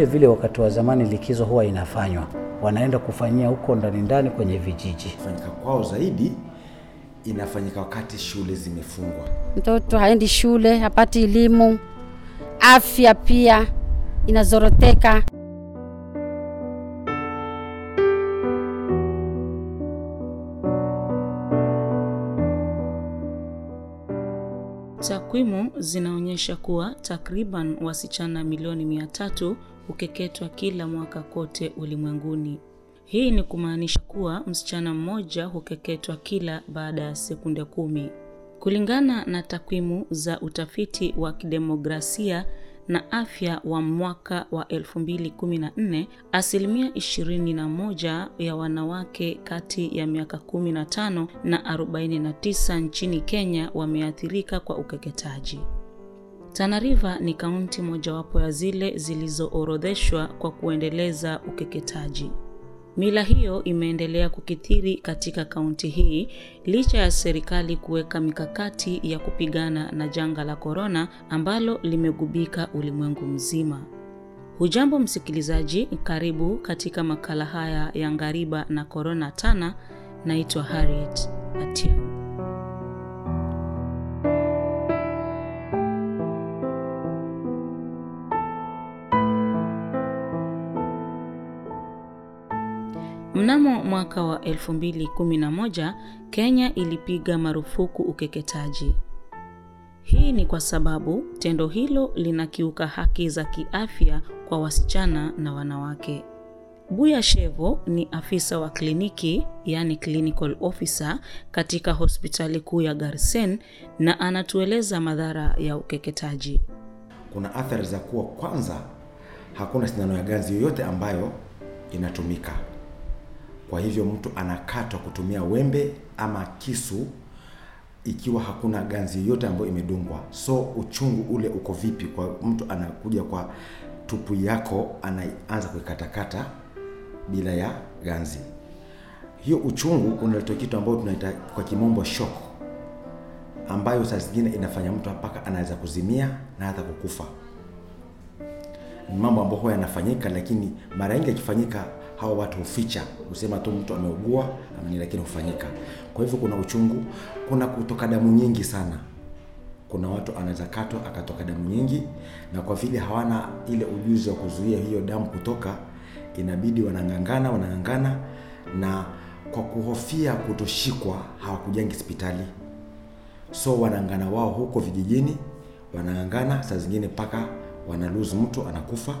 vile vile wakati wa zamani likizo huwa inafanywa, wanaenda kufanyia huko ndani ndani kwenye vijiji. Fanyika kwao zaidi inafanyika wakati shule zimefungwa. Mtoto haendi shule, hapati elimu, afya pia inazoroteka. Takwimu zinaonyesha kuwa takriban wasichana milioni mia tatu hukeketwa kila mwaka kote ulimwenguni. Hii ni kumaanisha kuwa msichana mmoja hukeketwa kila baada ya sekunde kumi. Kulingana na takwimu za utafiti wa kidemokrasia na afya wa mwaka wa 2014, asilimia 21 ya wanawake kati ya miaka 15 na 49 nchini Kenya wameathirika kwa ukeketaji. Tana River ni kaunti mojawapo ya zile zilizoorodheshwa kwa kuendeleza ukeketaji. Mila hiyo imeendelea kukithiri katika kaunti hii licha ya serikali kuweka mikakati ya kupigana na janga la korona ambalo limegubika ulimwengu mzima. Hujambo msikilizaji, karibu katika makala haya ya Ngariba na Korona Tana. Naitwa Harriet Atia. Mwaka wa 2011 Kenya ilipiga marufuku ukeketaji. Hii ni kwa sababu tendo hilo linakiuka haki za kiafya kwa wasichana na wanawake. Buya Shevo ni afisa wa kliniki, yani clinical officer katika hospitali kuu ya Garsen na anatueleza madhara ya ukeketaji. Kuna athari za kuwa, kwanza, hakuna sindano ya ganzi yoyote ambayo inatumika kwa hivyo mtu anakatwa kutumia wembe ama kisu ikiwa hakuna ganzi yoyote ambayo imedungwa. So uchungu ule uko vipi? Kwa mtu anakuja kwa tupu yako, anaanza kuikatakata bila ya ganzi. Hiyo uchungu unaleta kitu ambayo tunaita kwa kimombo shock, ambayo saa zingine inafanya mtu mpaka anaweza kuzimia na hata kukufa. Mambo ambayo huwa yanafanyika, lakini mara nyingi yakifanyika hawa watu huficha kusema tu mtu ameugua amani, lakini hufanyika. Kwa hivyo kuna uchungu, kuna kutoka damu nyingi sana. Kuna watu anaweza katwa akatoka damu nyingi, na kwa vile hawana ile ujuzi wa kuzuia hiyo damu kutoka, inabidi wanang'ang'ana wanang'ang'ana, na kwa kuhofia kutoshikwa hawakujangi hospitali, so wanangana wao huko vijijini, wanang'ang'ana saa zingine mpaka wanaluzi mtu anakufa.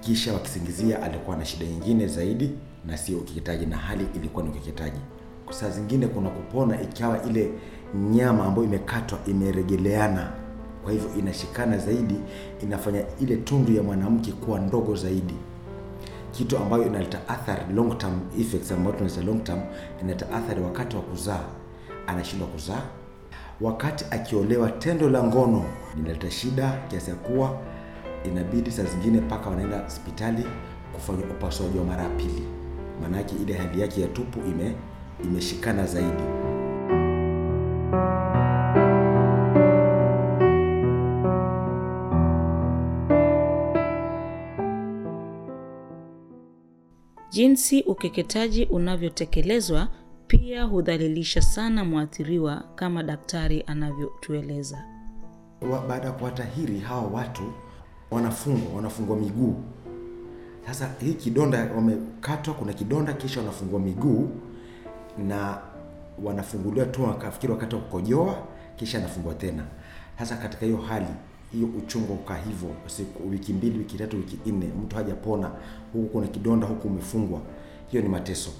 Kisha wakisingizia alikuwa na shida nyingine zaidi na sio ukeketaji, na hali ilikuwa ni ukeketaji. Saa zingine kuna kupona ikawa ile nyama ambayo imekatwa imeregeleana, kwa hivyo inashikana zaidi, inafanya ile tundu ya mwanamke kuwa ndogo zaidi, kitu ambayo inaleta athari long term effects, ambayo tunaita long term, inaleta athari wakati wa kuzaa, anashindwa kuzaa. Wakati akiolewa, tendo la ngono linaleta shida kiasi ya kuwa inabidi saa zingine mpaka wanaenda hospitali kufanya upasuaji wa mara ya pili, maanake ile hali yake ya tupu ime imeshikana zaidi. Jinsi ukeketaji unavyotekelezwa pia hudhalilisha sana mwathiriwa, kama daktari anavyotueleza. Baada ya kuwatahiri hawa watu wanafungwa wanafungwa miguu. Sasa hii kidonda wamekatwa, kuna kidonda, kisha wanafungwa miguu na wanafunguliwa tu, wakafikiri wakati wa kukojoa, kisha anafungwa tena. Sasa katika hiyo hali hiyo, uchungu uka hivyo siku wiki mbili, wiki tatu, wiki nne, mtu hajapona, huku kuna kidonda, huku umefungwa, hiyo ni mateso.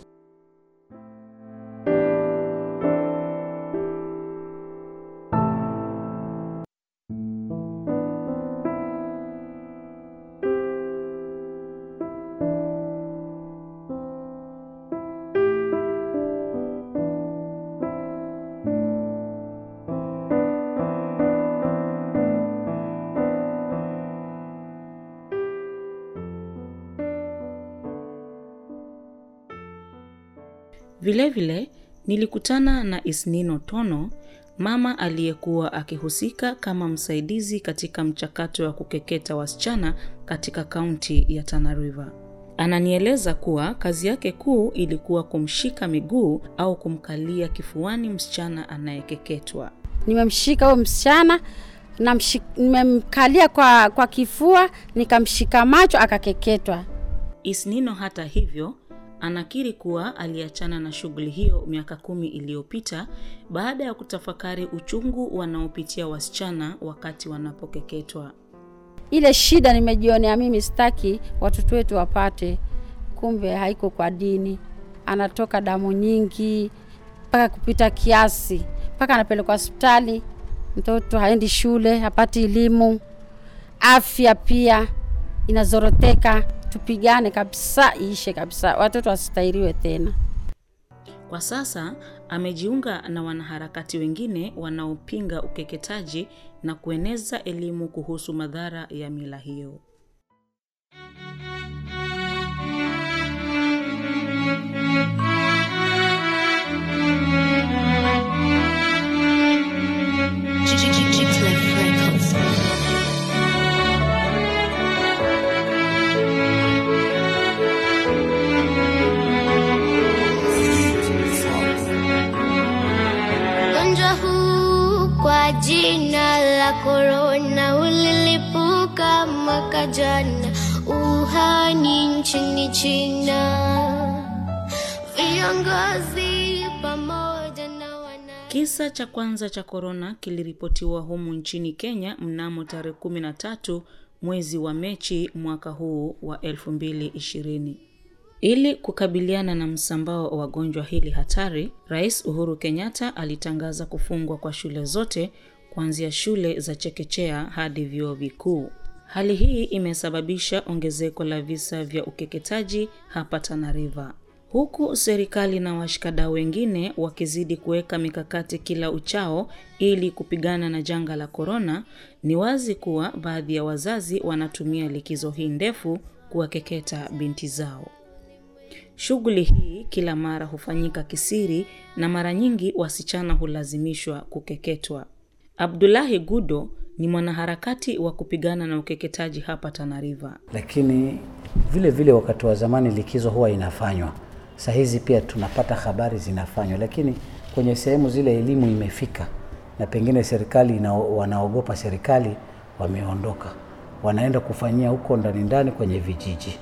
Vilevile nilikutana na Isnino Tono, mama aliyekuwa akihusika kama msaidizi katika mchakato wa kukeketa wasichana katika kaunti ya Tana River. Ananieleza kuwa kazi yake kuu ilikuwa kumshika miguu au kumkalia kifuani msichana anayekeketwa. Nimemshika huyo msichana nimemkalia kwa, kwa kifua nikamshika macho akakeketwa. Isnino hata hivyo anakiri kuwa aliachana na shughuli hiyo miaka kumi iliyopita baada ya kutafakari uchungu wanaopitia wasichana wakati wanapokeketwa. Ile shida nimejionea mimi, sitaki watoto wetu wapate. Kumbe haiko kwa dini, anatoka damu nyingi mpaka kupita kiasi, mpaka anapelekwa hospitali. Mtoto haendi shule, hapati elimu, afya pia inazoroteka. Tupigane kabisa, iishe kabisa, watoto wasitahiriwe tena. Kwa sasa amejiunga na wanaharakati wengine wanaopinga ukeketaji na kueneza elimu kuhusu madhara ya mila hiyo. Huu kwa jina la korona ulilipuka mwaka jana Uhani nchini China. Viongozi pamoja na Kisa cha kwanza cha korona kiliripotiwa humu nchini Kenya mnamo tarehe 13 mwezi wa Mechi mwaka huu wa 2020. Ili kukabiliana na msambao wa gonjwa hili hatari, Rais Uhuru Kenyatta alitangaza kufungwa kwa shule zote kuanzia shule za chekechea hadi vyuo vikuu. Hali hii imesababisha ongezeko la visa vya ukeketaji hapa Tana River. Huku serikali na washikadau wengine wakizidi kuweka mikakati kila uchao ili kupigana na janga la korona, ni wazi kuwa baadhi ya wazazi wanatumia likizo hii ndefu kuwakeketa binti zao. Shughuli hii kila mara hufanyika kisiri na mara nyingi wasichana hulazimishwa kukeketwa. Abdullahi Gudo ni mwanaharakati wa kupigana na ukeketaji hapa Tana River. lakini vile vile wakati wa zamani likizo huwa inafanywa. Saa hizi pia tunapata habari zinafanywa, lakini kwenye sehemu zile elimu imefika na pengine serikali ina, wanaogopa serikali, wameondoka, wanaenda kufanyia huko ndani ndani kwenye vijiji.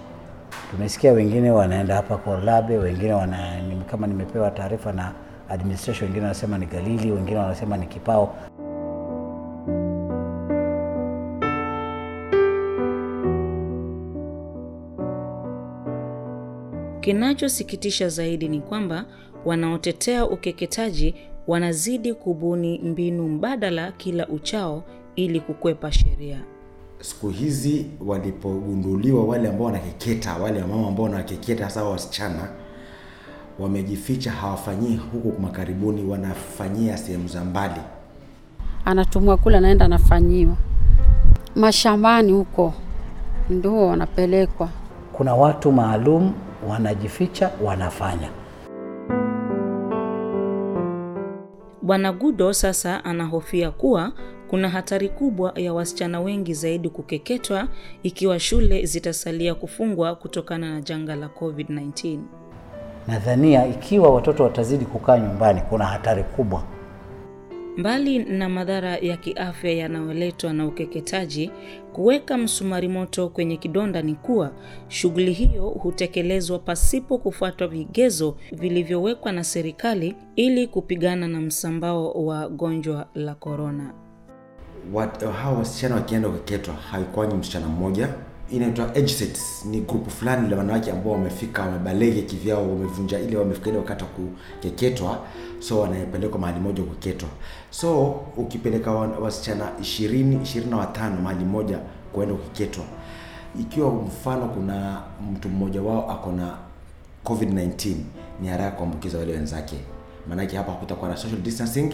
Tumesikia wengine wanaenda hapa Korlabe, wengine wana, kama nimepewa taarifa na administration, wengine wanasema ni Galili, wengine wanasema ni Kipao. Kinachosikitisha zaidi ni kwamba wanaotetea ukeketaji wanazidi kubuni mbinu mbadala kila uchao ili kukwepa sheria. Siku hizi walipogunduliwa wale ambao wanakeketa wale wamama ambao wanakeketa hasa wasichana wamejificha hawafanyii huku makaribuni wanafanyia sehemu za mbali. Anatumwa kule, anaenda anafanyiwa. Mashambani huko, ndio wanapelekwa. Kuna watu maalum wanajificha, wanafanya. Bwana Gudo sasa anahofia kuwa kuna hatari kubwa ya wasichana wengi zaidi kukeketwa ikiwa shule zitasalia kufungwa kutokana na janga la COVID-19. nadhania ikiwa watoto watazidi kukaa nyumbani, kuna hatari kubwa. Mbali na madhara ya kiafya yanayoletwa na ukeketaji, kuweka msumari moto kwenye kidonda ni kuwa shughuli hiyo hutekelezwa pasipo kufuatwa vigezo vilivyowekwa na serikali ili kupigana na msambao wa gonjwa la korona. Wat- hawa wasichana wakienda kukeketwa haikwanyi msichana mmoja. Inaitwa sets. Ni grupu fulani la wanawake ambao wamefika wamebalege kivyao wamevunja ile wamefika ile wakati wa kukeketwa. So wanapelekwa mahali moja kukeketwa so ukipeleka wasichana ishirini ishirini na watano mahali moja kuenda kukeketwa ikiwa mfano kuna mtu mmoja wao ako na covid-19 ni haraka kuambukiza wale wenzake. Maanake hapa hakutakuwa na social distancing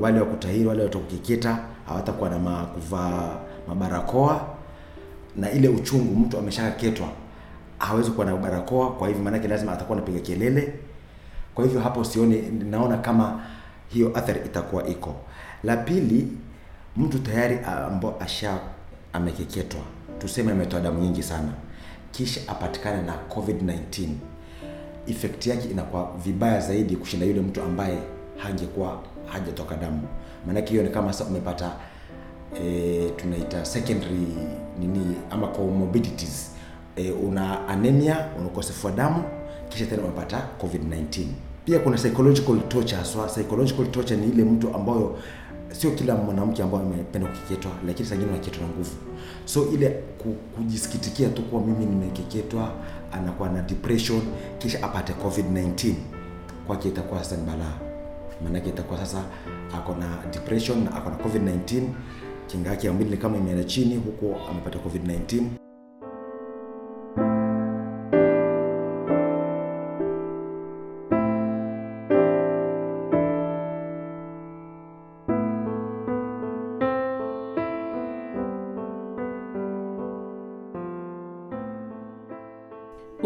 wale wa kutahiri wale watakukeketa hawatakuwa na ma, kuvaa mabarakoa. Na ile uchungu mtu ameshakeketwa hawezi kuwa na barakoa kwa hivyo maanake lazima atakuwa anapiga kelele. Kwa hivyo hapo sioni naona kama hiyo athari itakuwa iko. La pili, mtu tayari ambao asha amekeketwa, tuseme ametoa damu nyingi sana, kisha apatikane na COVID-19, effect yake inakuwa vibaya zaidi kushinda yule mtu ambaye hangekuwa hajatoka damu. Maanake hiyo ni kama sasa umepata e, tunaita secondary nini ama comorbidities e, una anemia, una ukosefu wa damu, kisha tena umepata COVID-19. Pia kuna psychological torture haswa. Psychological torture ni ile mtu ambayo sio kila mwanamke ambaye amependa kukeketwa, lakini saa ingine unakeketwa na nguvu. So ile kujisikitikia tu kuwa mimi nimekeketwa, anakuwa na depression, kisha apate COVID-19, kwake itakuwa sasa. Maanake itakuwa sasa ako na depression na ako na COVID-19, kinga yake ya mwili ni kama imeenda chini, huku amepata COVID-19.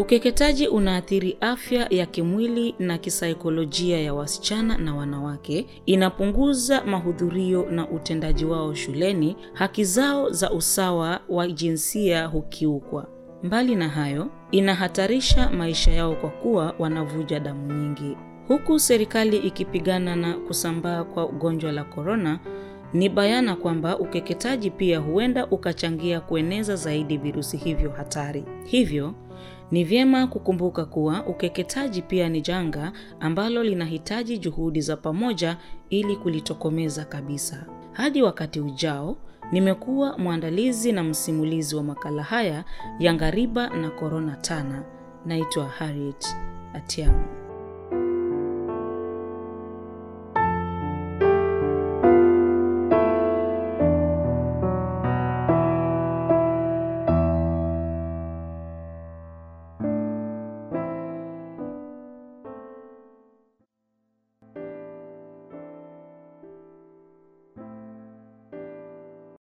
Ukeketaji unaathiri afya ya kimwili na kisaikolojia ya wasichana na wanawake, inapunguza mahudhurio na utendaji wao shuleni, haki zao za usawa wa jinsia hukiukwa. Mbali na hayo, inahatarisha maisha yao kwa kuwa wanavuja damu nyingi. Huku serikali ikipigana na kusambaa kwa ugonjwa la korona, ni bayana kwamba ukeketaji pia huenda ukachangia kueneza zaidi virusi hivyo hatari. Hivyo, ni vyema kukumbuka kuwa ukeketaji pia ni janga ambalo linahitaji juhudi za pamoja ili kulitokomeza kabisa. Hadi wakati ujao, nimekuwa mwandalizi na msimulizi wa makala haya ya Ngariba na Korona Tana. Naitwa Harriet Atiamu.